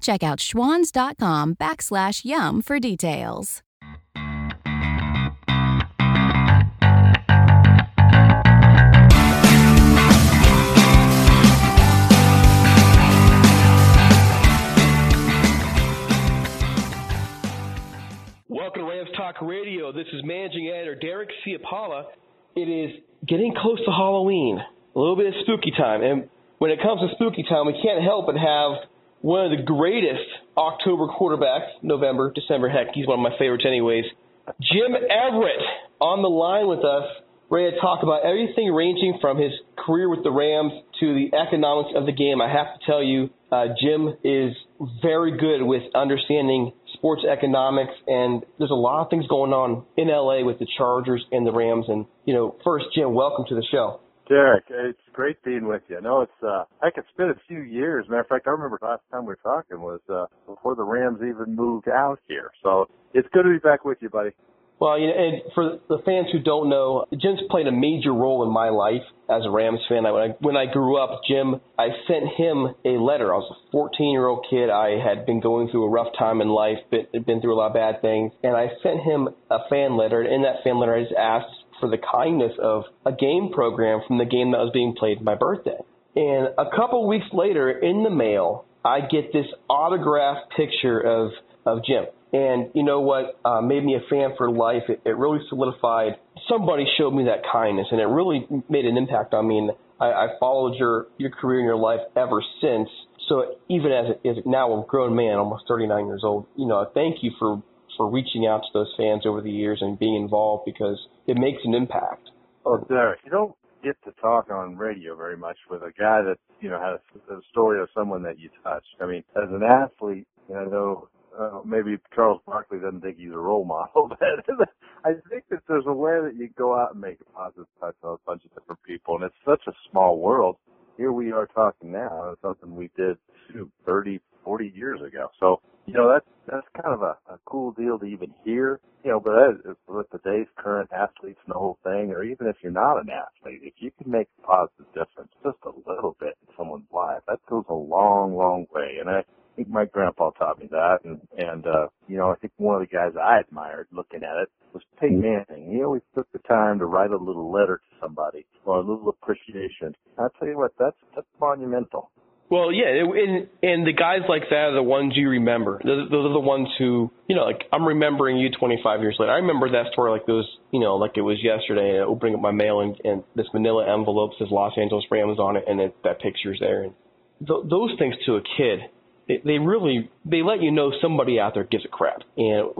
Check out schwans.com backslash yum for details. Welcome to Rams Talk Radio. This is managing editor Derek Ciapala. It is getting close to Halloween, a little bit of spooky time. And when it comes to spooky time, we can't help but have one of the greatest October quarterbacks, November, December, heck, he's one of my favorites anyways. Jim Everett on the line with us, ready to talk about everything ranging from his career with the Rams to the economics of the game. I have to tell you, uh, Jim is very good with understanding sports economics, and there's a lot of things going on in LA with the Chargers and the Rams. And, you know, first, Jim, welcome to the show. Derek, it's great being with you. No, it's uh I could spend a few years. Matter of fact, I remember the last time we were talking was uh before the Rams even moved out here. So it's good to be back with you, buddy. Well, you know, and for the fans who don't know, Jim's played a major role in my life as a Rams fan. I, when I when I grew up, Jim, I sent him a letter. I was a 14 year old kid. I had been going through a rough time in life, been, been through a lot of bad things, and I sent him a fan letter. And in that fan letter, I just asked for the kindness of a game program from the game that was being played my birthday. And a couple weeks later, in the mail, I get this autographed picture of of Jim. And you know what uh, made me a fan for life? It, it really solidified. Somebody showed me that kindness, and it really made an impact on me. And I, I followed your your career and your life ever since. So even as as now a grown man, almost 39 years old, you know, thank you for for reaching out to those fans over the years and being involved because it makes an impact. Oh, Derek, you don't get to talk on radio very much with a guy that you know has a story of someone that you touched. I mean, as an athlete, you know, uh, maybe Charles Barkley doesn't think he's a role model, but I think that there's a way that you go out and make a positive touch on a bunch of different people, and it's such a small world. Here we are talking now. It's something we did shoot, 30, 40 years ago. So you know that's that's kind of a, a cool deal to even hear. You know, but as, with today's current athletes and the whole thing, or even if you're not an athlete, if you can make a positive difference just a little bit in someone's life, that goes a long, long way. And I think my grandpa taught me that, and and uh, you know, I think one of the guys I admired looking at it was Peyton Manning. He always took the time to write a little letter to somebody or a little appreciation. I tell you what, that's that's monumental. Well, yeah, and and the guys like that are the ones you remember. Those, those are the ones who, you know, like I'm remembering you 25 years later. I remember that story like was, you know, like it was yesterday. And opening up my mail and, and this Manila envelope says Los Angeles Rams on it, and it, that picture's there. And th- those things to a kid, they, they really they let you know somebody out there gives a crap. And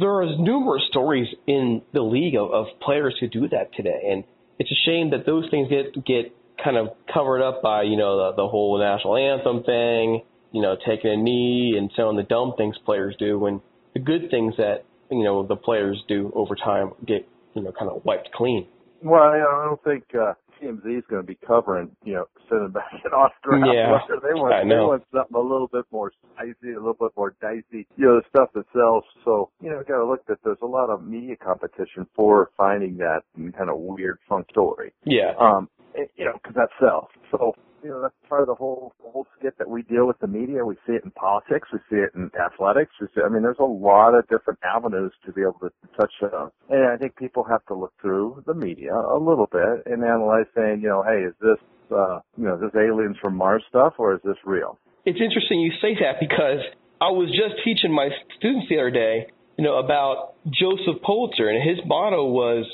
there are numerous stories in the league of, of players who do that today, and it's a shame that those things get get kind of covered up by you know the, the whole national anthem thing, you know, taking a knee and some of the dumb things players do, when the good things that you know the players do over time get you know kind of wiped clean. Well, I don't think uh, TMZ is going to be covering, you know, sending back an Australia. Yeah, they want, I know. they want something a little bit more spicy, a little bit more dicey. You know, the stuff that sells. So, you know, got to look that there's a lot of media competition for finding that kind of weird funk story. Yeah. Um, you know, because that sells. So, you know, that's part of the whole the whole skit that we deal with the media. We see it in politics. We see it in athletics. We see, I mean, there's a lot of different avenues to be able to touch on. And I think people have to look through the media a little bit and analyze, saying, you know, hey, is this, uh, you know, is this aliens from Mars stuff or is this real? It's interesting you say that because I was just teaching my students the other day, you know, about Joseph Pulitzer, and his motto was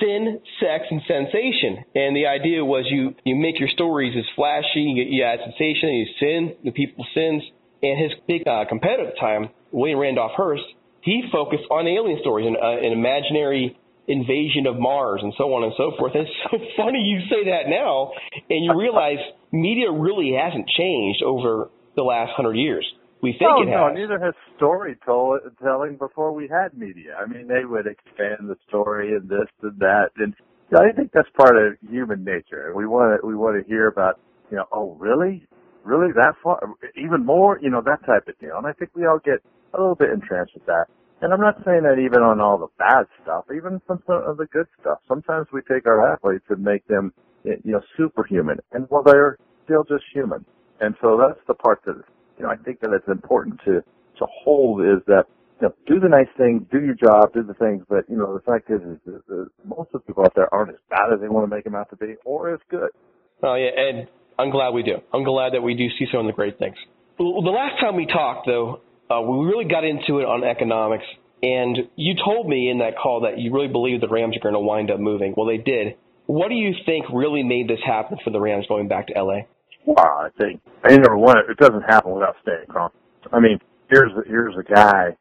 sin, sex, and sensation. And the idea was you you make your stories as flashy, you, you add sensation, you sin the people's sins. And his big uh, competitor at the time, William Randolph Hearst, he focused on alien stories and uh, an imaginary invasion of Mars and so on and so forth. And it's so funny you say that now, and you realize media really hasn't changed over the last hundred years. We think oh, it no, has. neither has storytelling before we had media. I mean, they would expand the story and this and that, and I think that's part of human nature. We want to we want to hear about, you know, oh really, really that far, even more, you know, that type of deal. And I think we all get a little bit entrenched with that. And I'm not saying that even on all the bad stuff, even some of the good stuff. Sometimes we take our athletes and make them, you know, superhuman, and well, they're still just human. And so that's the part that you know I think that it's important to to hold is that you know do the nice things, do your job, do the things. But you know the fact is, is that the, most of the people out there aren't as bad as they want to make them out to be, or as good. Oh yeah, and I'm glad we do. I'm glad that we do see some of the great things. The last time we talked, though, uh, we really got into it on economics, and you told me in that call that you really believe the Rams are going to wind up moving. Well, they did. What do you think really made this happen for the Rams going back to LA? Wow, I think I mean, number one, it doesn't happen without staying calm. I mean, here's here's a guy.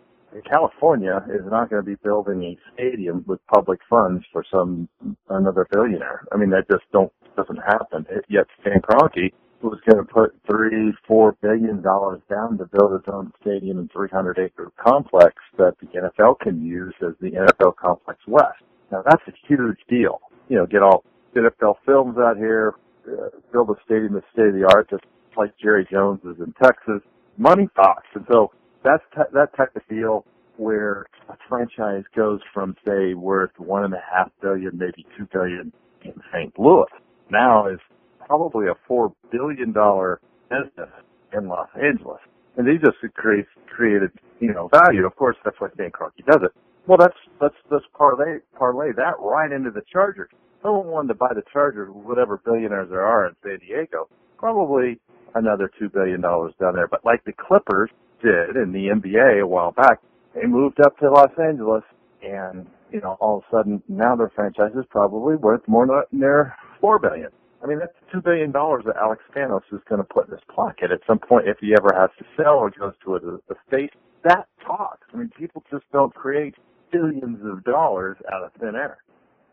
California is not going to be building a stadium with public funds for some another billionaire. I mean, that just don't doesn't happen. It, yet Stan Kroenke was going to put three, four billion dollars down to build his own stadium and 300 acre complex that the NFL can use as the NFL Complex West. Now that's a huge deal. You know, get all NFL films out here, uh, build a stadium that's state of the art, just like Jerry Jones is in Texas. Money talks, and so that's that type of deal where a franchise goes from say worth one and a half billion, maybe two billion in St. Louis, now is probably a four billion dollar business in Los Angeles, and they just create created you know value. Of course, that's why Stan Kroenke does it. Well, that's let's let's parlay parlay that right into the Chargers. Someone wanted to buy the Chargers, whatever billionaires there are in San Diego, probably another two billion dollars down there. But like the Clippers did in the NBA a while back, they moved up to Los Angeles, and you know all of a sudden now their franchise is probably worth more than their four billion. I mean that's two billion dollars that Alex Spanos is going to put in his pocket at some point if he ever has to sell or goes to a, a state. That talks. I mean people just don't create billions of dollars out of thin air.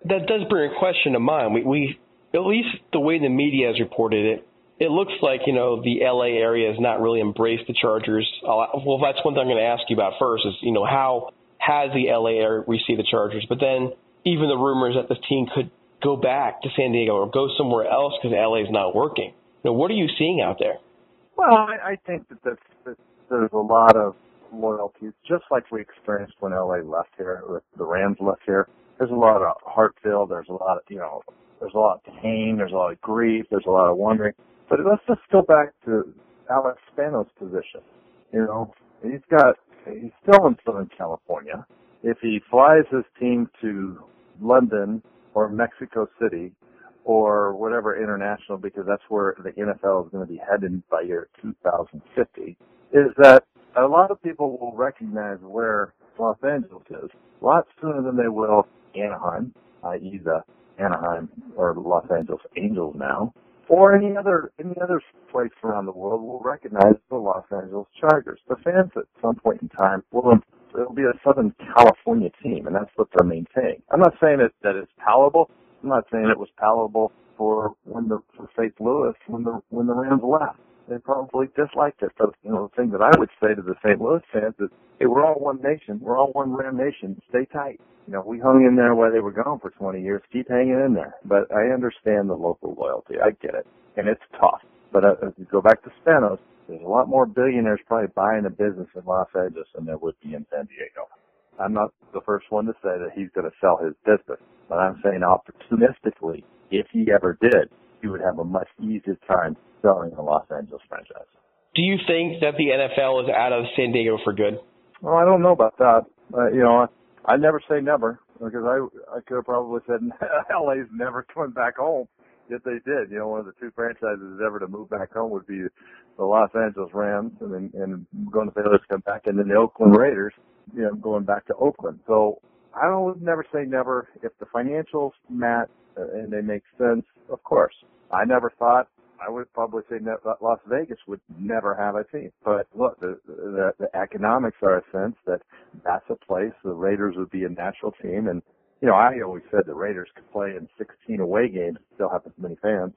That does bring a question to mind. We, we at least the way the media has reported it, it looks like you know the LA area has not really embraced the Chargers. Well, that's one thing I'm going to ask you about first. Is you know how has the LA area received the Chargers? But then even the rumors that this team could go back to San Diego or go somewhere else because LA is not working. Know, what are you seeing out there? Well, I, I think that, that's, that there's a lot of loyalties, just like we experienced when LA left here, the Rams left here. There's a lot of heart filled. There's a lot of, you know, there's a lot of pain. There's a lot of grief. There's a lot of wondering. But let's just go back to Alex Spanos' position. You know, he's got, he's still in Southern California. If he flies his team to London or Mexico City or whatever international, because that's where the NFL is going to be headed by year 2050, is that a lot of people will recognize where Los Angeles is a lot sooner than they will Anaheim, i.e. the Anaheim or Los Angeles Angels now, or any other any other place around the world will recognize the Los Angeles Chargers. The fans at some point in time will it'll be a Southern California team, and that's what they're maintaining. I'm not saying that that it's palatable. I'm not saying it was palatable for when the for St. Louis when the when the Rams left. They probably disliked it. But you know, the thing that I would say to the St. Louis fans is, hey, we're all one nation. We're all one Ram nation. Stay tight. You know, we hung in there while they were gone for 20 years. Keep hanging in there. But I understand the local loyalty. I get it, and it's tough. But uh, if you go back to Spanos, there's a lot more billionaires probably buying a business in Los Angeles than there would be in San Diego. I'm not the first one to say that he's going to sell his business, but I'm saying opportunistically, if he ever did, he would have a much easier time selling a Los Angeles franchise. Do you think that the NFL is out of San Diego for good? Well, I don't know about that. Uh, you know, I, I never say never because I I could have probably said LA's never coming back home. Yet they did. You know, one of the two franchises ever to move back home would be the Los Angeles Rams, and then and going to Baylor to come back, and then the Oakland Raiders. You know, going back to Oakland. So I don't never say never. If the financials match and they make sense, of course. I never thought I would probably say that Las Vegas would never have a team. But look, the, the, the economics are a sense that that's a place the Raiders would be a natural team. And, you know, I always said the Raiders could play in 16 away games and still have as many fans.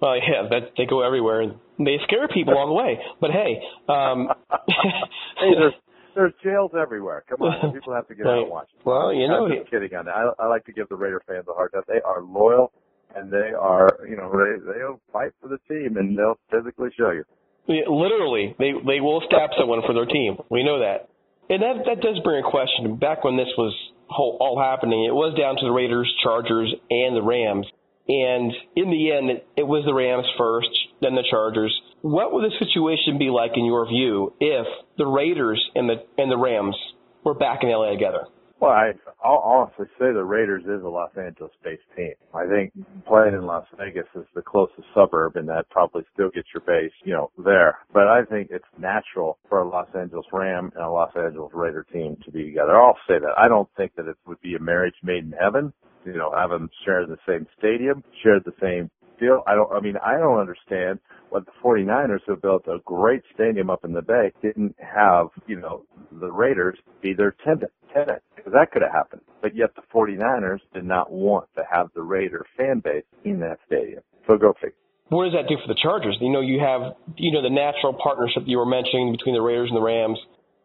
Well, yeah, that they go everywhere and they scare people all the way. But hey, um, hey, there's there's jails everywhere. Come on, people have to get out and watch. Well, you know, I'm just kidding on that. I, I like to give the Raider fans a hard time. They are loyal and they are, you know, they they'll fight for the team and they'll physically show you. Yeah, literally, they they will stab someone for their team. We know that, and that that does bring a question. Back when this was whole, all happening, it was down to the Raiders, Chargers, and the Rams. And in the end, it, it was the Rams first, then the Chargers. What would the situation be like in your view if the Raiders and the and the Rams were back in LA together? Well, I, I'll honestly say the Raiders is a Los Angeles-based team. I think playing in Las Vegas is the closest suburb, and that probably still gets your base, you know, there. But I think it's natural for a Los Angeles Ram and a Los Angeles Raider team to be together. I'll say that. I don't think that it would be a marriage made in heaven. You know, have them share the same stadium, share the same feel. I don't. I mean, I don't understand what the 49ers who built a great stadium up in the Bay didn't have, you know, the Raiders be their tenant. tenant because that could have happened. But yet the 49ers did not want to have the Raider fan base in that stadium. So go figure. What does that do for the Chargers? You know, you have, you know, the natural partnership you were mentioning between the Raiders and the Rams.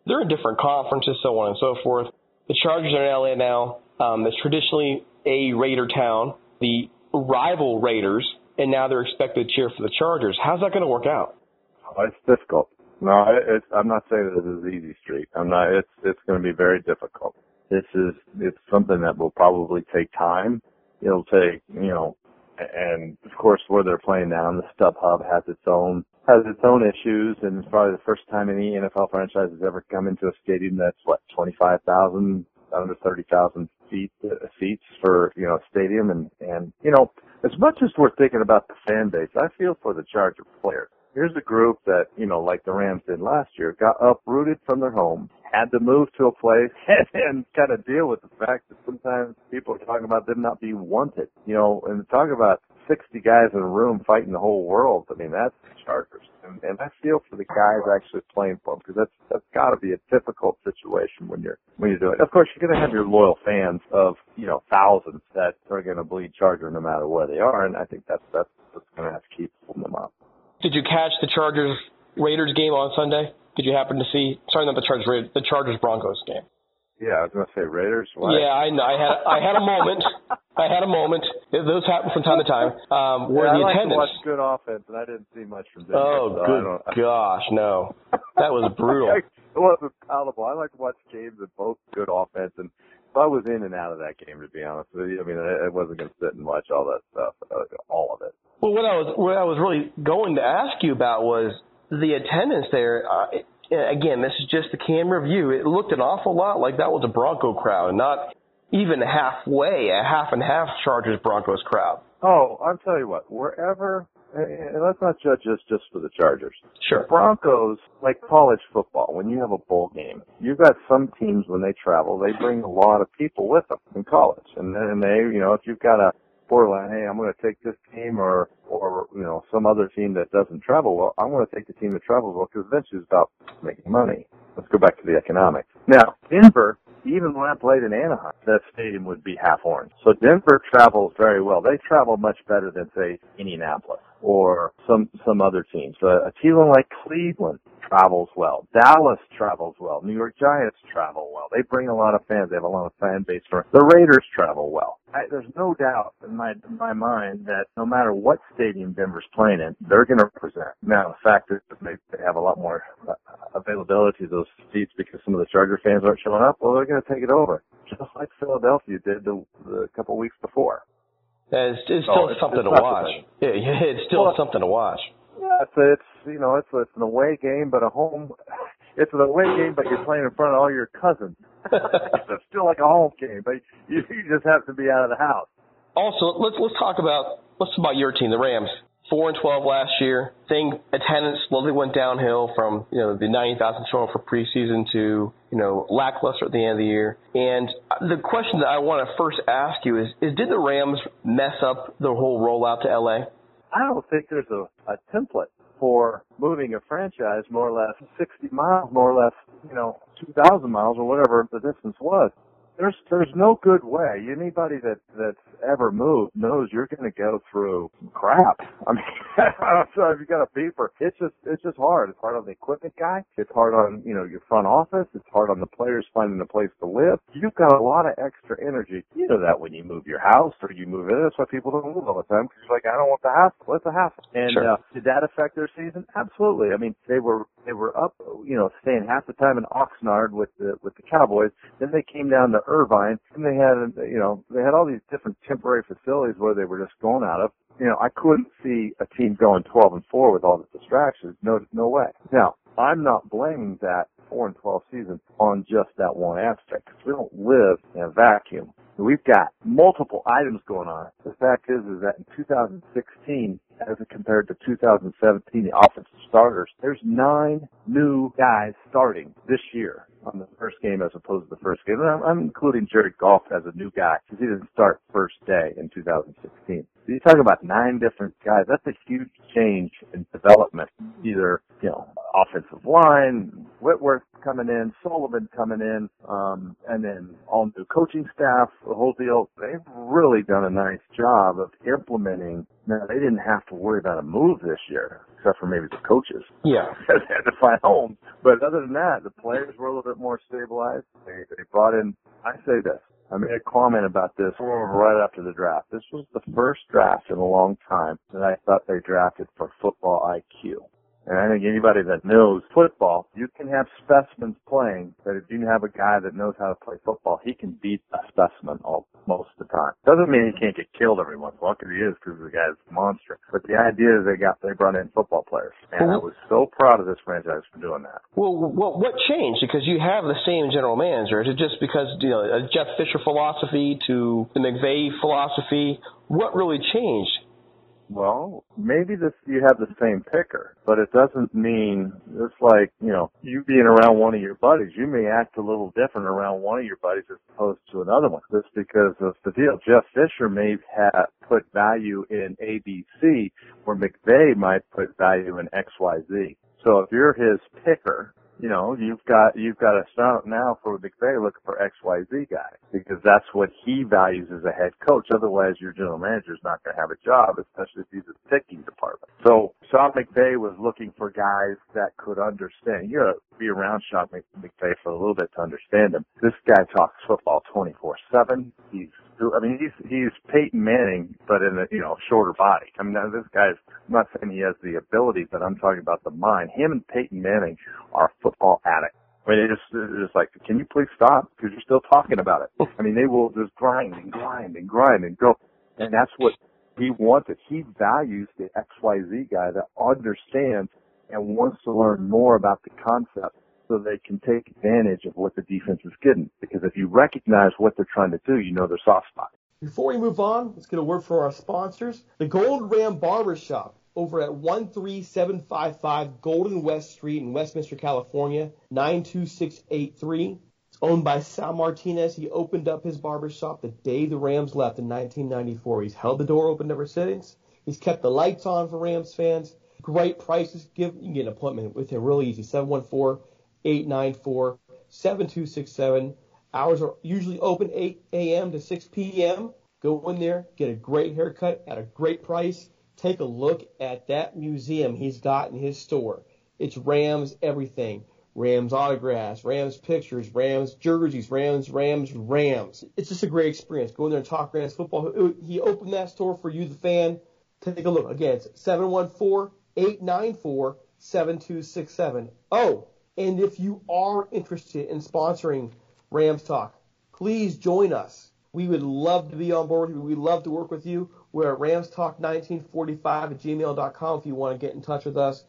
They're in different conferences, so on and so forth. The Chargers are in LA now. Um, it's traditionally a Raider town. The rival Raiders, and now they're expected to cheer for the Chargers. How's that going to work out? Oh, it's difficult. No, it's, I'm not saying this is easy street. I'm not. It's it's going to be very difficult. This is it's something that will probably take time. It'll take you know, and of course where they're playing now, the StubHub has its own has its own issues, and it's probably the first time any NFL franchise has ever come into a stadium that's what 25,000 under 30,000 seat, uh, seats for, you know, a stadium. And, and, you know, as much as we're thinking about the fan base, I feel for the Charger players. Here's a group that, you know, like the Rams did last year, got uprooted from their home, had to move to a place and, and kind of deal with the fact that sometimes people are talking about them not being wanted, you know, and talk about 60 guys in a room fighting the whole world. I mean, that's the Chargers. And, and I feel for the guys actually playing for them because that's, that's got to be a difficult situation when you're, when you're doing it. Of course, you're going to have your loyal fans of, you know, thousands that are going to bleed Charger no matter where they are. And I think that's, that's going to have to keep them up. Did you catch the Chargers Raiders game on Sunday? Did you happen to see? Sorry, not the Chargers Raiders, the Chargers Broncos game. Yeah, I was gonna say Raiders. Why? Yeah, I know. I had I had a moment. I had a moment. Those happen from time to time. Um, where yeah, the I like attendance. To watch good offense, and I didn't see much from Denver. Oh, so good gosh, no, that was brutal. it wasn't palatable. I like to watch games with both good offense, and I was in and out of that game to be honest with you. I mean, I, I wasn't gonna sit and watch all that stuff, uh, all of it. Well, what I was what I was really going to ask you about was the attendance there. Uh, again, this is just the camera view. It looked an awful lot like that was a Bronco crowd, not even halfway, a half and half Chargers Broncos crowd. Oh, I'll tell you what, wherever, and let's not judge this just for the Chargers. Sure. The Broncos, like college football, when you have a bowl game, you've got some teams when they travel, they bring a lot of people with them in college. And then they, you know, if you've got a borderline, hey, I'm going to take this team or, or, you know, some other team that doesn't travel well, I'm going to take the team that travels well because eventually it's about making money. Let's go back to the economics. Now, Denver, even when I played in Anaheim, that stadium would be half orange. So Denver travels very well. They travel much better than say Indianapolis or some some other teams. Uh, a team like Cleveland travels well. Dallas travels well. New York Giants travel well. They bring a lot of fans. They have a lot of fan base. For the Raiders travel well. I, there's no doubt in my in my mind that no matter what stadium Denver's playing in, they're going to represent. Now the fact is that they, they have a lot more uh, availability of those seats because some of the Charger fans aren't showing up. Well, they're going to take it over, just like Philadelphia did the, the couple weeks before. Yeah, it's, it's still it's- something it's to watch. Yeah, yeah, it's still Well- something to watch. Yeah, it's it's you know it's it's an away game, but a home. It's an away game, but you're playing in front of all your cousins. it's still like a home game, but you, you just have to be out of the house. Also, let's let's talk about let's talk about your team, the Rams. Four and twelve last year. Thing attendance slowly went downhill from you know the ninety thousand showing for preseason to you know lackluster at the end of the year. And the question that I want to first ask you is: Is did the Rams mess up the whole rollout to LA? I don't think there's a, a template for moving a franchise more or less 60 miles, more or less, you know, 2,000 miles or whatever the distance was. There's there's no good way. Anybody that that's ever moved knows you're going to go through crap. I mean, I'm sorry if you got a beeper. It's just it's just hard. It's hard on the equipment guy. It's hard on you know your front office. It's hard on the players finding a place to live. You've got a lot of extra energy. You know that when you move your house or you move in. That's why people don't move all the time because you're like I don't want the hassle. It's a hassle. And Sure. uh, did that affect their season? Absolutely. I mean they were they were up you know staying half the time in Oxnard with the with the Cowboys. Then they came down to Irvine and they had you know they had all these different temporary facilities where they were just going out of. You know I couldn't see a team going 12 and 4 with all the distractions. No no way. Now I'm not blaming that 4 and 12 season on just that one aspect because we don't live in a vacuum. We've got multiple items going on. The fact is, is that in 2016, as compared to 2017, the offensive starters, there's nine new guys starting this year on the first game as opposed to the first game. And I'm, I'm including Jared Goff as a new guy because he didn't start first day in 2016. So you're talking about nine different guys. That's a huge change in development. Either, you know, offensive line, Whitworth coming in, Sullivan coming in, um, and then all new coaching staff, the whole deal. They've really done a nice job of implementing. Now, they didn't have to worry about a move this year, except for maybe the coaches. Yeah. they had to find homes. But other than that, the players were a little bit more stabilized. They, they brought in, I say this, I made a comment about this right after the draft. This was the first draft in a long time that I thought they drafted for football IQ. And I think anybody that knows football, you can have specimens playing, but if you have a guy that knows how to play football, he can beat a specimen all, most of the time. Doesn't mean he can't get killed every once in a while, because he is, because the guy's a monster. But the idea is they got, they brought in football players. And I was so proud of this franchise for doing that. Well, what what changed? Because you have the same general manager. Is it just because you know a Jeff Fisher philosophy to the McVay philosophy? What really changed? Well, maybe this you have the same picker, but it doesn't mean it's like you know you being around one of your buddies. You may act a little different around one of your buddies as opposed to another one. Just because of the deal. Jeff Fisher may have put value in ABC, where McVay might put value in XYZ. So if you're his picker, you know, you've got you've got to start now for McVay looking for XYZ guy because that's what he values as a head coach. Otherwise, your general manager is not going to have a job, especially if he's a picking department. So Sean McVay was looking for guys that could understand. You got to be around Sean McVay for a little bit to understand him. This guy talks football 24/7. He's I mean, he's he's Peyton Manning, but in a you know shorter body. I mean, this guy's. I'm not saying he has the ability, but I'm talking about the mind. Him and Peyton Manning are football addicts. I mean, it just it's just like, can you please stop? Because you're still talking about it. Oh. I mean, they will just grind and grind and grind and go, and that's what he wanted. He values the XYZ guy that understands and wants to learn more about the concept so they can take advantage of what the defense is getting. Because if you recognize what they're trying to do, you know their soft spot. Before we move on, let's get a word from our sponsors. The Gold Ram Barbershop over at 13755 Golden West Street in Westminster, California, 92683. It's owned by Sal Martinez. He opened up his barbershop the day the Rams left in 1994. He's held the door open ever since. He's kept the lights on for Rams fans. Great prices. Give you can get an appointment with him really easy. 714-894-7267. Hours are usually open 8 a.m. to 6 p.m. Go in there, get a great haircut at a great price. Take a look at that museum he's got in his store. It's Rams everything. Rams autographs, Rams pictures, Rams jerseys, Rams, Rams, Rams. It's just a great experience. Go in there and talk Rams football. He opened that store for you, the fan. Take a look. Again, it's 714-894-7267. Oh, and if you are interested in sponsoring Rams Talk, please join us. We would love to be on board. We'd love to work with you. We're at ramstalk1945 at gmail.com if you want to get in touch with us.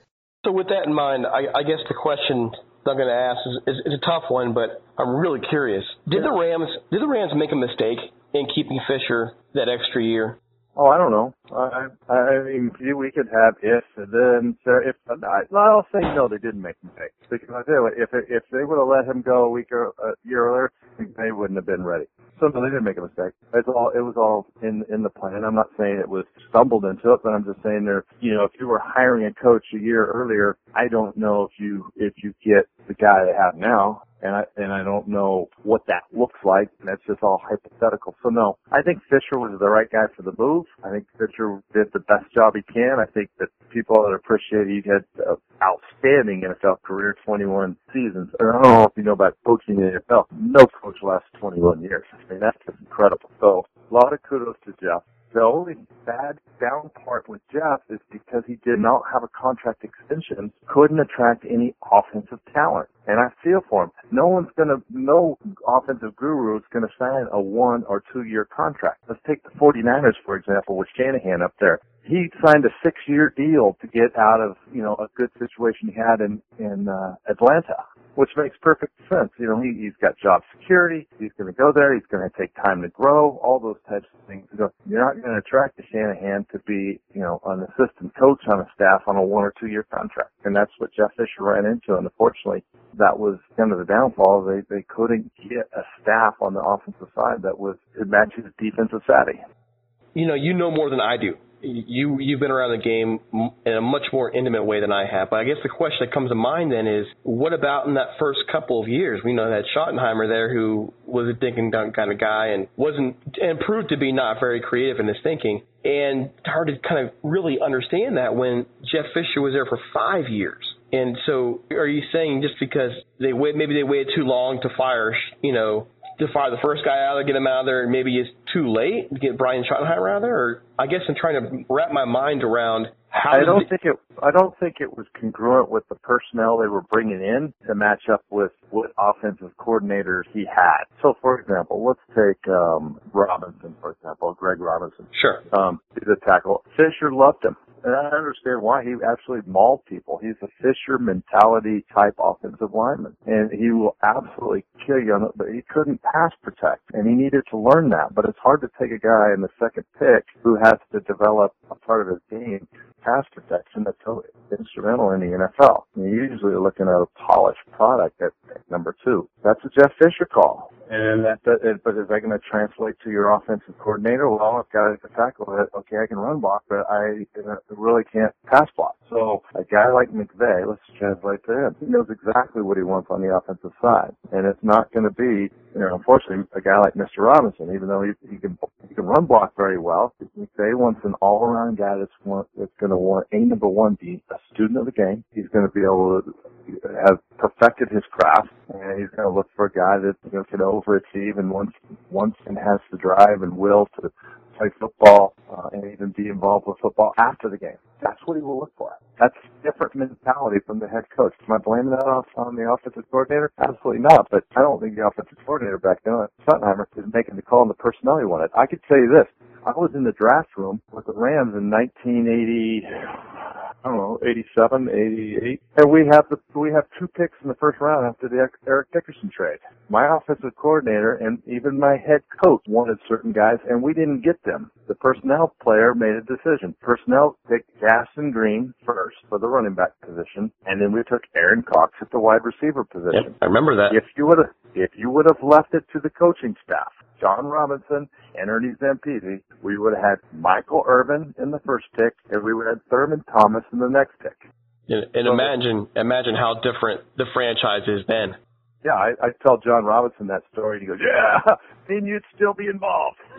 So with that in mind, I, I guess the question I'm going to ask is, is, is, a tough one, but I'm really curious. Did the Rams did the Rams make a mistake in keeping Fisher that extra year? Oh, I don't know. I I mean, we could have if then if I, I'll say no, they didn't make a mistake because I tell you if if they would have let him go a week or a year earlier, they wouldn't have been ready. So no, they didn't make a mistake. It's all it was all in in the plan. I'm not saying it was stumbled into it, but I'm just saying there. You know, if you were hiring a coach a year earlier, I don't know if you if you get the guy they have now and I and I don't know what that looks like. That's just all hypothetical. So no, I think Fisher was the right guy for the move. I think Fisher did the best job he can. I think that people that appreciate he had an outstanding NFL career, 21 seasons. I don't know if you know about coaching in the NFL. No coach lasts 21 years. I mean that's just incredible. So a lot of kudos to Jeff. The only bad down part with Jeff is because he did not have a contract extension, couldn't attract any offensive talent. And I feel for him. No one's gonna, no offensive guru is gonna sign a one or two year contract. Let's take the 49ers, for example, with Shanahan up there. He signed a six year deal to get out of, you know, a good situation he had in, in, uh, Atlanta which makes perfect sense. You know, he, he's got job security. He's going to go there. He's going to take time to grow. All those types of things. You know, you're not going to attract a Shanahan to be, you know, an assistant coach on a staff on a one or two year contract, and that's what Jeff Fisher ran into. And unfortunately, that was kind of the downfall. They they couldn't get a staff on the offensive side that was it matches defensive savvy. You know, you know more than I do you you've been around the game in a much more intimate way than I have. But I guess the question that comes to mind then is, what about in that first couple of years? We know that Schottenheimer there, who was a dink and dunk kind of guy and wasn't and proved to be not very creative in his thinking, and hard to kind of really understand that when Jeff Fisher was there for five years. And so, are you saying just because they wait, maybe they waited too long to fire, you know, to fire the first guy out, of get him out of there, and maybe it's too late to get Brian Schottenheimer out of there? Or I guess I'm trying to wrap my mind around how. I don't think it. I don't think it was congruent with the personnel they were bringing in to match up with what offensive coordinators he had. So, for example, let's take um, Robinson, for example, Greg Robinson. Sure. Um, he's a tackle. Fisher loved him. And I understand why he absolutely mauled people. He's a Fisher mentality type offensive lineman. And he will absolutely kill you on it, but he couldn't pass protect. And he needed to learn that. But it's hard to take a guy in the second pick who has to develop a part of his game pass protection that's so instrumental in the NFL. You're usually looking at a polished product at number two. That's a Jeff Fisher call. And that, that but is that going to translate to your offensive coordinator? Well, I've got to tackle it. Okay, I can run block, but I uh, really can't pass block. So a guy like McVay, let's translate to him. He knows exactly what he wants on the offensive side, and it's not going to be, you know, unfortunately, a guy like Mr. Robinson, even though he, he can he can run block very well. McVay wants an all-around guy that's that's going to want a number one be a student of the game. He's going to be able to have perfected his craft, and he's going to look for a guy that you know, can overachieve and once once and has the drive and will to play football uh, and even be involved with football after the game. That's what he will look for. That's a different mentality from the head coach. Am I blaming that off on the offensive coordinator? Absolutely not. But I don't think the offensive coordinator back then, Schottenheimer, is making the call on the personnel he wanted. I could tell you this. I was in the draft room with the Rams in 1980. I don't know, 87, 88. And we have the, we have two picks in the first round after the Eric Dickerson trade. My offensive coordinator and even my head coach wanted certain guys and we didn't get them. The personnel player made a decision. Personnel picked Gaston Green first for the running back position and then we took Aaron Cox at the wide receiver position. Yep, I remember that. If you would have, if you would have left it to the coaching staff, John Robinson and Ernie Zampese, we would have had Michael Irvin in the first pick, and we would have had Thurman Thomas in the next pick. And, and imagine, imagine how different the franchise is then. Yeah, I, I tell John Robinson that story, and he goes, "Yeah, then you'd still be involved."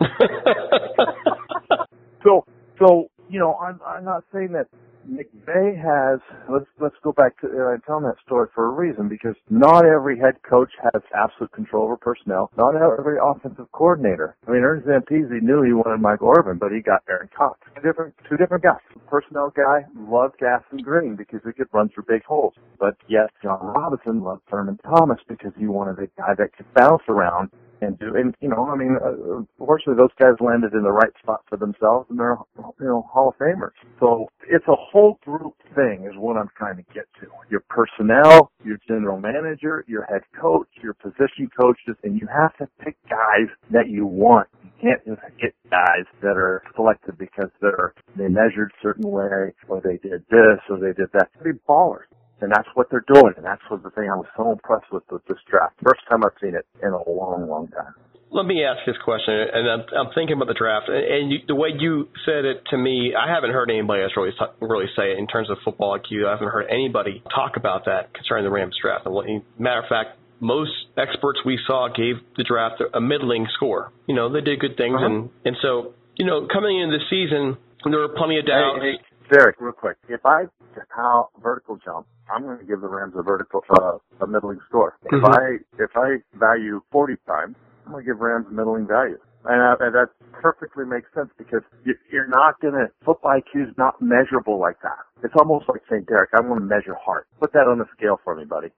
so, so you know, I'm I'm not saying that McVay has let's let's go back to uh, telling that story for a reason because not every head coach has absolute control over personnel. Not every offensive coordinator. I mean, Ernest Zampese knew he wanted Mike Irvin, but he got Aaron Cox. Two different two different guys. Personnel guy loved Gaston Green because he could run through big holes, but yet John Robinson loved Thurman Thomas because he wanted a guy that could bounce around and do. And you know, I mean, uh, fortunately, those guys landed in the right spot for themselves, and they're you know Hall of Famers. So it's a whole group thing, is what I'm trying to get to. Your personnel, your general manager, your head coach, your position coaches, and you have to pick guys that you want. You can't just get guys that are selected because they're they measured certain way, or they did this, or they did that. Be ballers. And that's what they're doing. And that's what the thing I was so impressed with with this draft. First time I've seen it in a long, long time. Let me ask this question, and I'm, I'm thinking about the draft, and and you, the way you said it to me, I haven't heard anybody else really really say it in terms of football IQ. I haven't heard anybody talk about that concerning the Rams draft. And matter of fact, most experts we saw gave the draft a middling score. You know, they did good things, uh-huh. and and so you know, coming into the season, there were plenty of doubts. Hey, hey, Derek, real quick, if I how vertical jump, I'm going to give the Rams a vertical, uh, a middling score. Mm-hmm. If I if I value 40 times, I'm going to give Rams a middling value. And, uh, and that perfectly makes sense because you, you're not going to, football IQ is not measurable like that. It's almost like saying, Derek, I want to measure heart. Put that on the scale for me, buddy.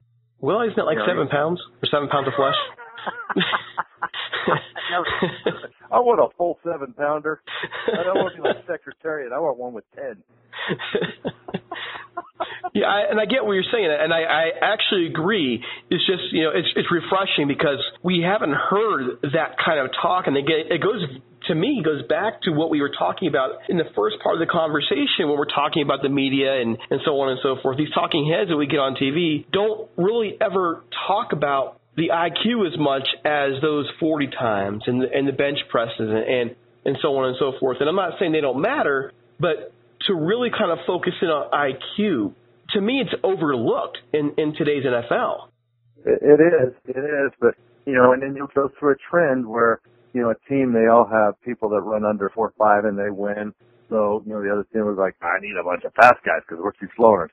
Well, isn't it like you know, seven pounds or seven pounds of flesh? I want a full seven pounder. I don't want to be like Secretariat. I want one with ten. yeah, I, and I get what you're saying, and I, I actually agree. It's just you know it's it's refreshing because we haven't heard that kind of talk, and again, it goes to me goes back to what we were talking about in the first part of the conversation when we're talking about the media and, and so on and so forth. These talking heads that we get on TV don't really ever talk about the IQ as much as those 40 times and the, and the bench presses and, and and so on and so forth. And I'm not saying they don't matter, but to really kind of focus in on IQ, to me, it's overlooked in in today's NFL. It, is, it is, but you know, and then you'll go through a trend where you know a team they all have people that run under four five and they win. So you know the other team was like, I need a bunch of fast guys because we're too slow.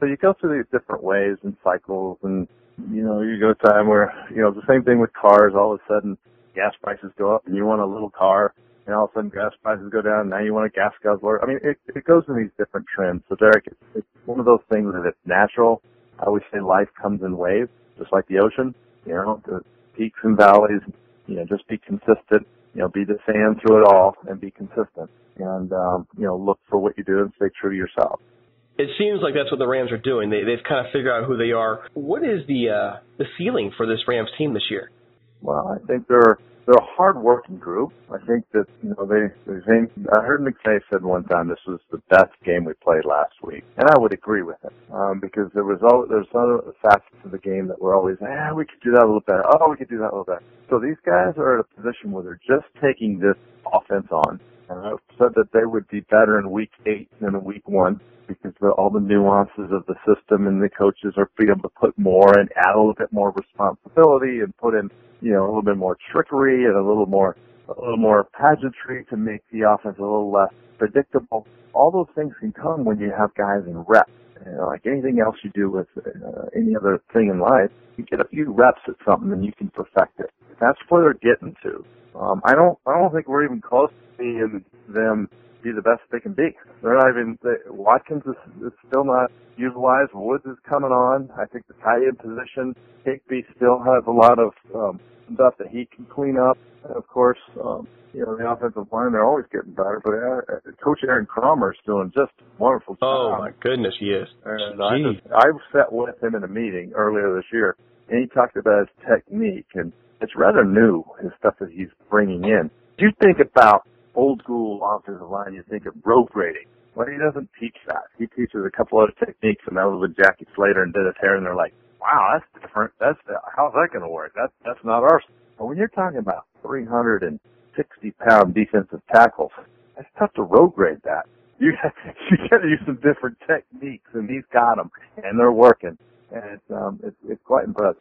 So you go through these different waves and cycles and you know, you go a time where, you know, the same thing with cars, all of a sudden gas prices go up and you want a little car and all of a sudden gas prices go down and now you want a gas guzzler. I mean, it, it goes in these different trends. So Derek, it's, it's one of those things that it's natural. I always say life comes in waves, just like the ocean, you know, the peaks and valleys, you know, just be consistent, you know, be the sand through it all and be consistent and, um, you know, look for what you do and stay true to yourself it seems like that's what the Rams are doing. They, they've kind of figured out who they are. What is the uh, the ceiling for this Rams team this year? Well, I think they're they're a hard working group. I think that you know they they I heard McVay said one time this was the best game we played last week, and I would agree with him um, because there was all there's other facets of the game that were always ah we could do that a little better. Oh, we could do that a little better. So these guys are at a position where they're just taking this offense on. And I said that they would be better in week eight than in week one because of all the nuances of the system and the coaches are free to put more and add a little bit more responsibility and put in, you know, a little bit more trickery and a little more, a little more pageantry to make the offense a little less predictable. All those things can come when you have guys in reps. You know, like anything else you do with uh, any other thing in life, you get a few reps at something and you can perfect it. That's where they're getting to. Um, I don't, I don't think we're even close to seeing them be the best they can be. They're not even. They, Watkins is, is still not utilized. Woods is coming on. I think the tight end position, Higbee still has a lot of um, stuff that he can clean up. And of course, um, you know the offensive line they're always getting better. But uh, Coach Aaron Kromer is doing just wonderful job. Oh my goodness, he is. And I just I sat with him in a meeting earlier this year, and he talked about his technique, and it's rather new his stuff that he's bringing in. You think about old school offensive line, you think of road grading. Well, he doesn't teach that. He teaches a couple other techniques, and that was with Jackie Slater and Dennis Harrah, and they're like, wow, that's different. That's how's that going to work? That's that's not ours. But when you're talking about 360 pound defensive tackles, it's tough to road grade that. You you got to use some different techniques, and he's got them, and they're working, and it's um it's it's quite impressive.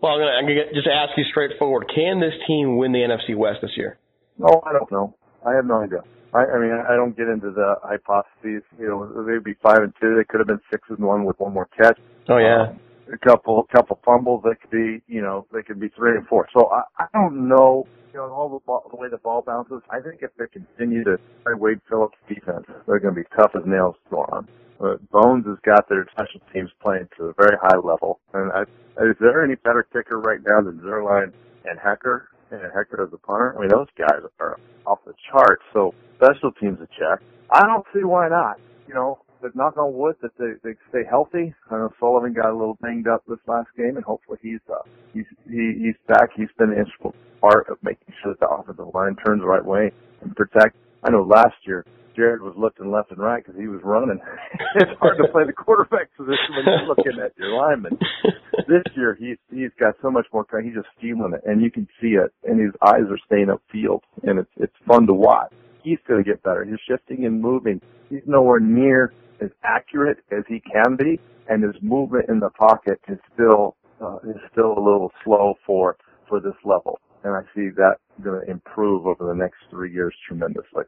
Well, I'm gonna, I'm gonna just ask you straightforward: Can this team win the NFC West this year? No, I don't know. I have no idea. I, I mean, I don't get into the hypotheses. You know, they'd be five and two. They could have been six and one with one more catch. Oh yeah. Um, a couple, couple fumbles. They could be, you know, they could be three and four. So I, I don't know. You know, all the, ball, the way the ball bounces. I think if they continue to play Wade Phillips defense, they're going to be tough as nails to on. But Bones has got their special teams playing to a very high level. And I, is there any better kicker right now than Zuerlein and Hekker? And Hekker as a punter? I mean, those guys are off the charts. So special teams a check. I don't see why not. You know, but knock on wood that they, they stay healthy. I know Sullivan got a little banged up this last game, and hopefully he's uh, he's he, he's back. He's been an integral part of making sure that the offensive line turns the right way and protect. I know last year Jared was looking left and right because he was running. it's hard to play the quarterback position when you're looking at your lineman. this year he's he's got so much more. Time. He's just feeling it, and you can see it, and his eyes are staying upfield, and it's it's fun to watch. He's going to get better. He's shifting and moving. He's nowhere near as accurate as he can be, and his movement in the pocket is still uh, is still a little slow for for this level. And I see that going to improve over the next three years tremendously.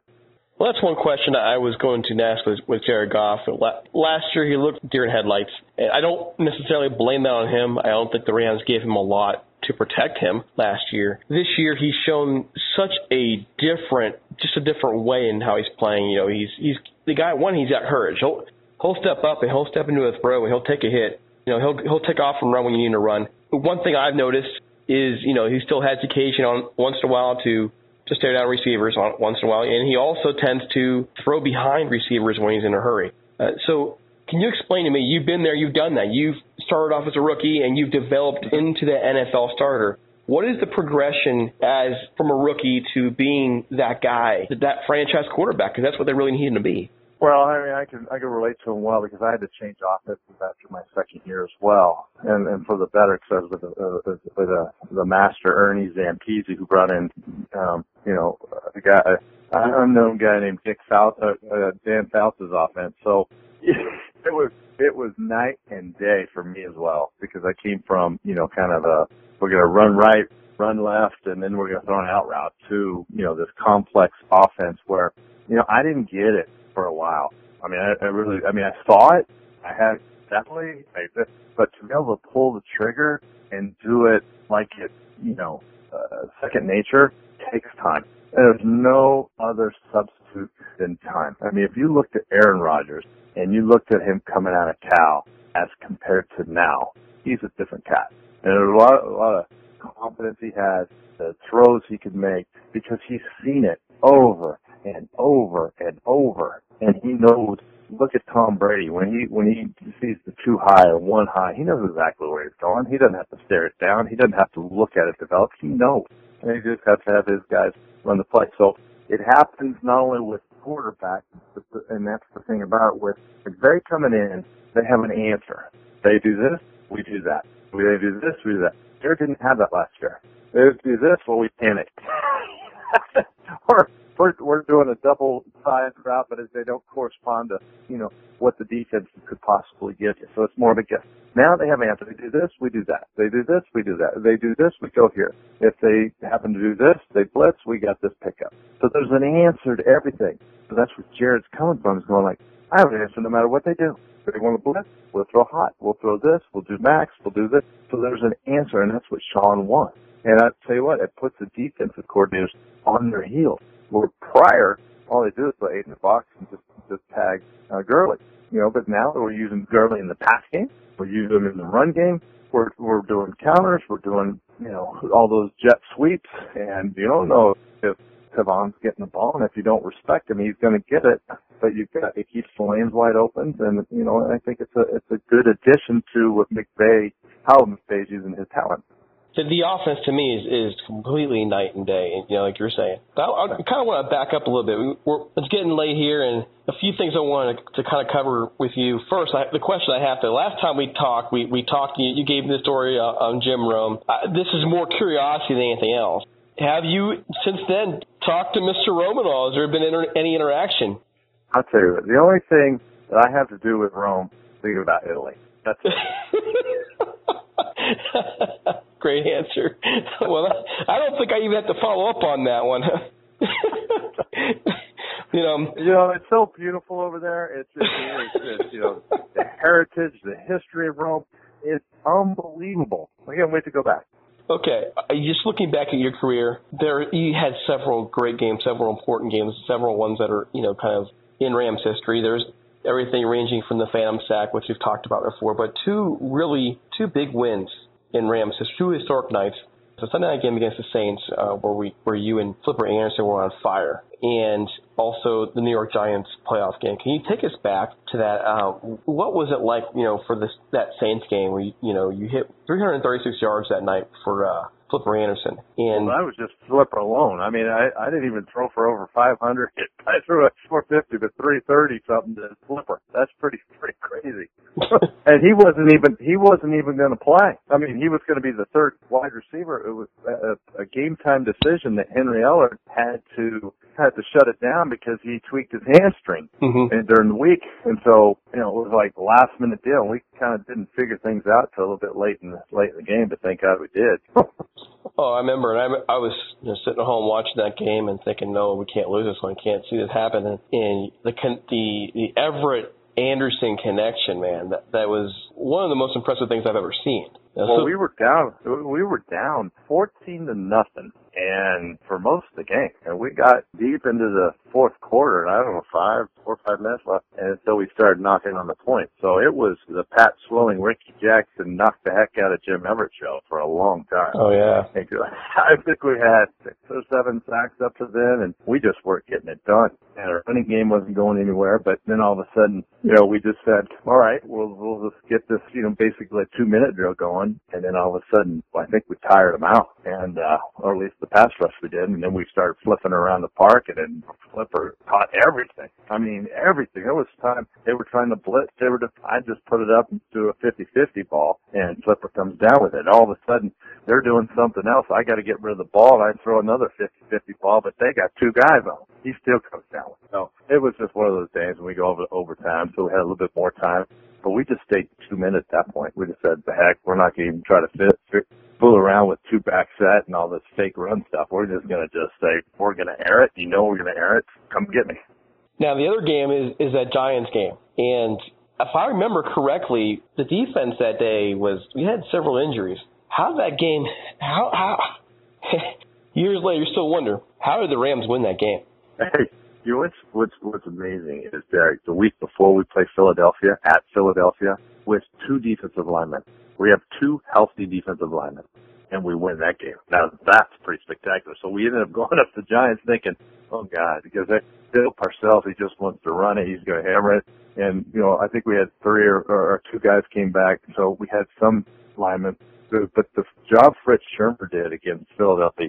Well, that's one question I was going to ask with, with Jared Goff. Last year, he looked deer in headlights. I don't necessarily blame that on him. I don't think the Rams gave him a lot to protect him last year. This year, he's shown such a different, just a different way in how he's playing. You know, he's he's the guy. One, he's got courage. He'll he'll step up and he'll step into a throw and he'll take a hit. You know, he'll he'll take off and run when you need to run. But one thing I've noticed is, you know, he still has occasion on once in a while to to stare down receivers on, once in a while, and he also tends to throw behind receivers when he's in a hurry. Uh, so can you explain to me? You've been there, you've done that. You've started off as a rookie and you've developed into the NFL starter. What is the progression as from a rookie to being that guy, that franchise quarterback? Because that's what they really need him to be. Well, I mean, I can I can relate to him well because I had to change offenses after my second year as well, and and for the better because I was with, uh, with uh, the master Ernie Zampese who brought in, um, you know, a guy, an unknown guy named Dick South, uh, uh, Dan Fouts' offense. So it was it was night and day for me as well because I came from you know kind of a we're gonna run right, run left, and then we're gonna throw an out route to you know this complex offense where you know I didn't get it for a while. I mean I, I really I mean I saw it, I had definitely, but to be able to pull the trigger and do it like it you know uh, second nature takes time. There's no other substitute than time. I mean, if you looked at Aaron Rodgers and you looked at him coming out of Cal as compared to now, he's a different cat. And there's a lot, a lot of confidence he has, the throws he could make, because he's seen it over and over and over, and he knows. Look at Tom Brady when he when he sees the two high or one high, he knows exactly where he's going. He doesn't have to stare it down. He doesn't have to look at it develop. He knows, and he just has to have his guys run the play. So it happens not only with quarterback, and that's the thing about it with they coming in, they have an answer. They do this, we do that. We they do this, we do that. Jared didn't have that last year. They do this, well we panic. or we're we're doing a double side route, but they don't correspond to you know what the defense could possibly give you. So it's more of a guess. Now they have answers. They do this, we do that. They do this, we do that. They do this, we go here. If they happen to do this, they blitz, we got this pickup. So there's an answer to everything. So that's where Jared's coming from. Is going like, I have an answer no matter what they do. They want to blitz, we'll throw hot. We'll throw this. We'll do max. We'll do this. So there's an answer, and that's what Sean wants. And I tell you what, it puts the defensive coordinators on their heels where prior all they do is play eight in the box and just just tag uh, Gurley. You know, but now we're using Gurley in the pass game. We're using him in the run game. We're we're doing counters. We're doing you know all those jet sweeps, and you don't know if Tavon's getting the ball, and if you don't respect him, he's going to get it. But you've got to keep the lanes wide open, and you know I think it's a it's a good addition to what McVay how McVay's using his talent the, the offense to me is, is completely night and day, you know, like you're saying. But I, I kind of want to back up a little bit. We, we're, it's getting late here, and a few things I want to, to kind of cover with you. First, I, the question I have: the last time we talked, we we talked. You, you gave me the story uh, on Jim Rome. Uh, this is more curiosity than anything else. Have you since then talked to Mr. Rome at all? Has there been inter- any interaction? I'll tell you, the only thing that I have to do with Rome, is think about Italy. That's it. Great answer. Well, I don't think I even have to follow up on that one. you know, you know, it's so beautiful over there. It's, it's, it's, it's you know, the heritage, the history of Rome. It's unbelievable. I can't wait to go back. Okay, uh, just looking back at your career, there you had several great games, several important games, several ones that are you know kind of in Rams history. There's everything ranging from the Phantom Sack, which we've talked about before, but two really two big wins in Rams, two historic nights. The Sunday night game against the Saints, uh, where we where you and Flipper Anderson were on fire, and also the New York Giants playoff game. Can you take us back to that? Uh, what was it like, you know, for this that Saints game where you, you know you hit 336 yards that night for uh, Flipper Anderson. And well, I was just Flipper alone. I mean, I I didn't even throw for over 500. I threw a 450 to 330 something to Flipper. That's pretty pretty crazy. and he wasn't even he wasn't even going to play. I mean, he was going to be the third wide receiver. It was a, a game time decision that Henry Ellard had to had to shut it down because he tweaked his hamstring mm-hmm. and during the week. And so, you know, it was like last minute deal. We kind of didn't figure things out till a little bit late in the late in the game, but thank God we did. oh, I remember, and I, I was you know, sitting at home watching that game and thinking, no, we can't lose this one. Can't see this happen. And, and the the the Everett Anderson connection, man, that that was one of the most impressive things I've ever seen. Well, so, we were down. We were down fourteen to nothing, and for most of the game, and we got deep into the fourth quarter. And I don't know, five, four, five minutes left, and until we started knocking on the point. So it was the Pat Swilling, Rickey Jackson knocked the heck out of Jim Everett show for a long time. Oh yeah, I think we had six or seven sacks up to then, and we just weren't getting it done. And our running game wasn't going anywhere. But then all of a sudden, you know, we just said, all right, we'll we'll just get this, you know, basically a two minute drill going going, and then all of a sudden, I think we tired them out, and uh, or at least the pass rush we did, and then we started flipping around the park, and then Flipper caught everything. I mean, everything. It was time they were trying to blitz. They were. Just, I just put it up to a 50-50 ball, and Flipper comes down with it. All of a sudden, they're doing something else. I got to get rid of the ball, and I throw another 50-50 ball, but they got two guys on. He still comes down with it. So it was just one of those days when we go over overtime, so we had a little bit more time. But we just stayed two minutes at that point. We just said, the heck, we're not going to even try to fit, fit, fool around with two back set and all this fake run stuff. We're just going to just say, we're going to air it. You know we're going to air it. Come get me. Now, the other game is, is that Giants game. And if I remember correctly, the defense that day was, we had several injuries. How that game, how, how, years later, you still wonder, how did the Rams win that game? Hey, you know what's what's what's amazing is that the week before we play Philadelphia at Philadelphia with two defensive linemen. We have two healthy defensive linemen, and we win that game. Now that's pretty spectacular. So we ended up going up the Giants thinking, oh God, because Bill Parcells, he just wants to run it. He's going to hammer it. And you know, I think we had three or, or two guys came back, so we had some linemen. But the job Fritz Shurmur did against Philadelphia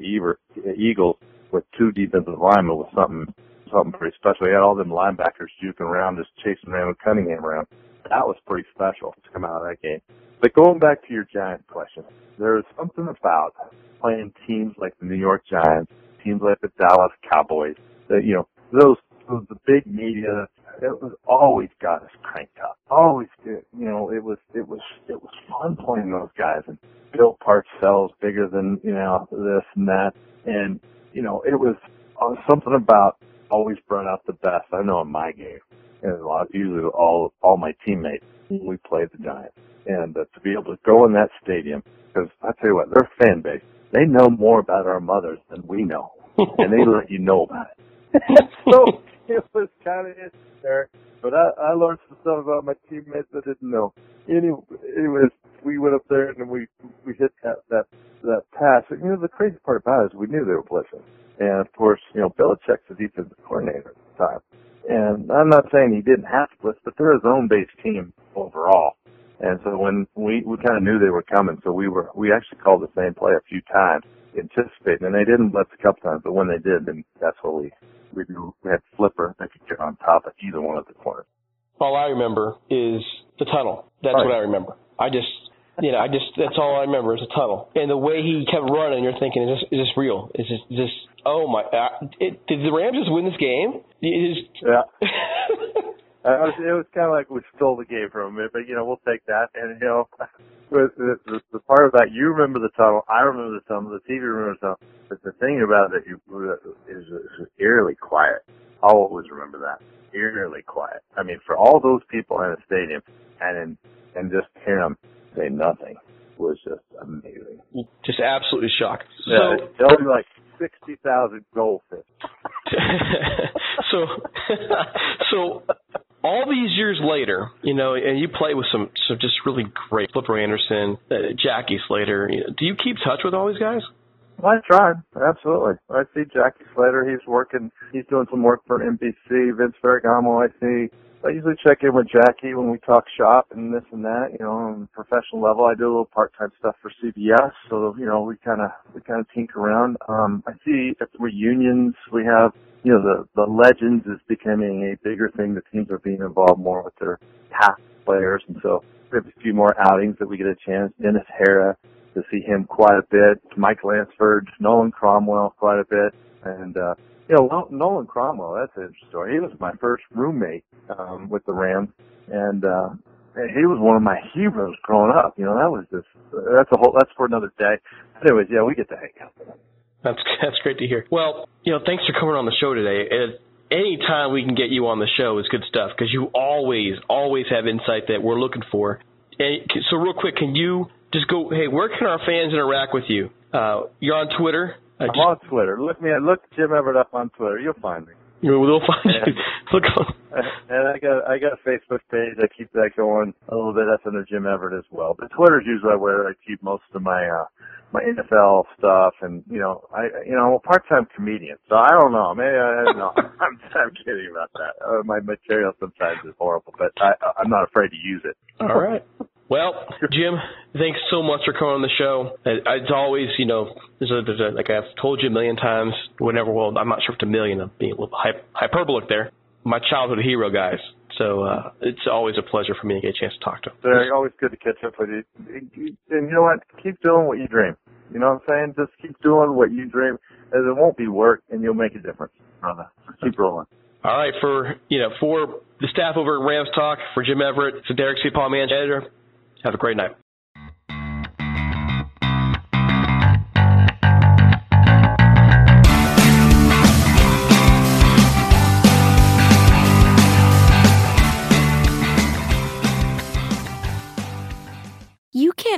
Eagles with two defensive linemen was something something pretty special. He had all them linebackers juking around, just chasing Randall Cunningham around. That was pretty special to come out of that game. But going back to your Giants question, there is something about playing teams like the New York Giants, teams like the Dallas Cowboys, that, you know, those, those the big media, it was always got us cranked up. Always did. You know, it was, it was, it was fun playing those guys and Bill Parcells bigger than, you know, this and that. And, you know, it was uh, something about always brought out the best. I know in my game, and a lot usually all all my teammates we played the Giants, and uh, to be able to go in that stadium because I tell you what, their fan base they know more about our mothers than we know, and they let you know about it. so it was kind of there. But I, I learned some stuff about my teammates I didn't know. Anyway, anyways, we went up there and we we hit that that that pass. And, you know, the crazy part about it is we knew they were blitzing. And of course, you know, Belichick's the defensive coordinator at the time. And I'm not saying he didn't have to blitz, but they're a zone-based team overall. And so when we we kind of knew they were coming, so we were we actually called the same play a few times, anticipating, and they didn't blitz a couple times, but when they did, then that's what we we do. We had flipper that could get on top of either one of the corners. All I remember is the tunnel. That's Right. what I remember. I just, you know, I just that's all I remember is a tunnel. And the way he kept running, you're thinking, is this is this real? Is this is this? Oh my! Uh, it, did the Rams just win this game? It is- Yeah. Uh, it was, it was kind of like we stole the game from him, but you know we'll take that. And you know, with the, the, the part of that you remember the tunnel, I remember the tunnel, the TV remembers the tunnel. But the thing about it you, is is eerily quiet. I'll always remember that eerily quiet. I mean, for all those people in the stadium, and and just hear them say nothing was just amazing. just absolutely shocked. Yeah, So it tells you like sixty thousand goldfish. so so all these years later, you know, and you play with some some just really great Flipper Anderson, uh, Jackie Slater. You know, do you keep touch with all these guys? I tried, absolutely. I see Jackie Slater. He's working. He's doing some work for NBC. Vince Ferragamo. I see. I usually check in with Jackie when we talk shop and this and that. You know, on a professional level, I do a little part-time stuff for CBS. So you know, we kind of we kind of tinker around. Um, I see at the reunions we have. You know, the the legends is becoming a bigger thing. The teams are being involved more with their past players, and so we have a few more outings that we get a chance. Dennis Harrah, to see him quite a bit. Mike Lansford, Nolan Cromwell quite a bit, and uh, you know Nolan Cromwell. That's an interesting story. He was my first roommate um, with the Rams, and uh, he was one of my heroes growing up. You know that was just that's a whole that's for another day. Anyways, yeah, we get to hang out. That's that's great to hear. Well, you know, thanks for coming on the show today. And any time we can get you on the show is good stuff because you always always have insight that we're looking for. And so, real quick, can you just go? Hey, where can our fans interact with you? Uh, you're on Twitter. Uh, I'm on Twitter. Look me, look Jim Everett up on Twitter. You'll find me. just, we'll find you. Look on. And I got I got a Facebook page. I keep that going a little bit. That's under Jim Everett as well. But Twitter's usually where I keep most of my uh my NFL stuff. And you know I you know I'm a part time comedian, so I don't know. Maybe I, I don't know. I'm I'm kidding about that. Uh, my material sometimes is horrible, but I I'm not afraid to use it. All right. Well, Jim, thanks so much for coming on the show. It's always, you know, there's a, there's a, like I've told you a million times, whenever, well, I'm not sure if it's a million, I'm being a little hy- hyperbolic there. My childhood hero guys. So uh, it's always a pleasure for me to get a chance to talk to them. They're always good to catch up with you. And you know what? Keep doing what you dream. You know what I'm saying? Just keep doing what you dream, as it won't be work, and you'll make a difference, brother. Keep rolling. All right, for you know, for the staff over at Rams Talk, for Jim Everett, for Derek C. Paul, managing editor, have a great night.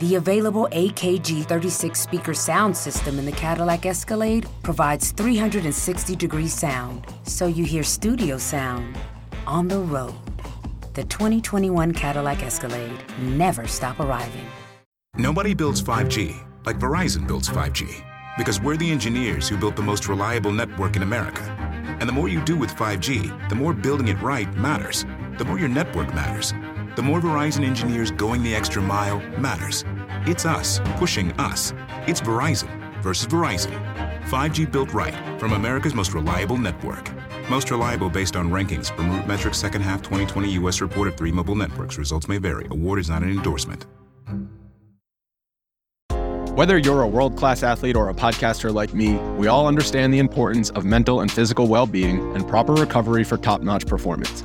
The available AKG 36 speaker sound system in the Cadillac Escalade provides 360 degree sound, so you hear studio sound on the road. The 2021 Cadillac Escalade never stop arriving. Nobody builds 5G like Verizon builds 5G because we're the engineers who built the most reliable network in America. And the more you do with 5G, the more building it right matters. The more your network matters. The more Verizon engineers going the extra mile matters. It's us pushing us. It's Verizon versus Verizon. 5G built right from America's most reliable network. Most reliable based on rankings from RootMetrics second half 2020 U.S. report of three mobile networks. Results may vary. Award is not an endorsement. Whether you're a world class athlete or a podcaster like me, we all understand the importance of mental and physical well being and proper recovery for top notch performance.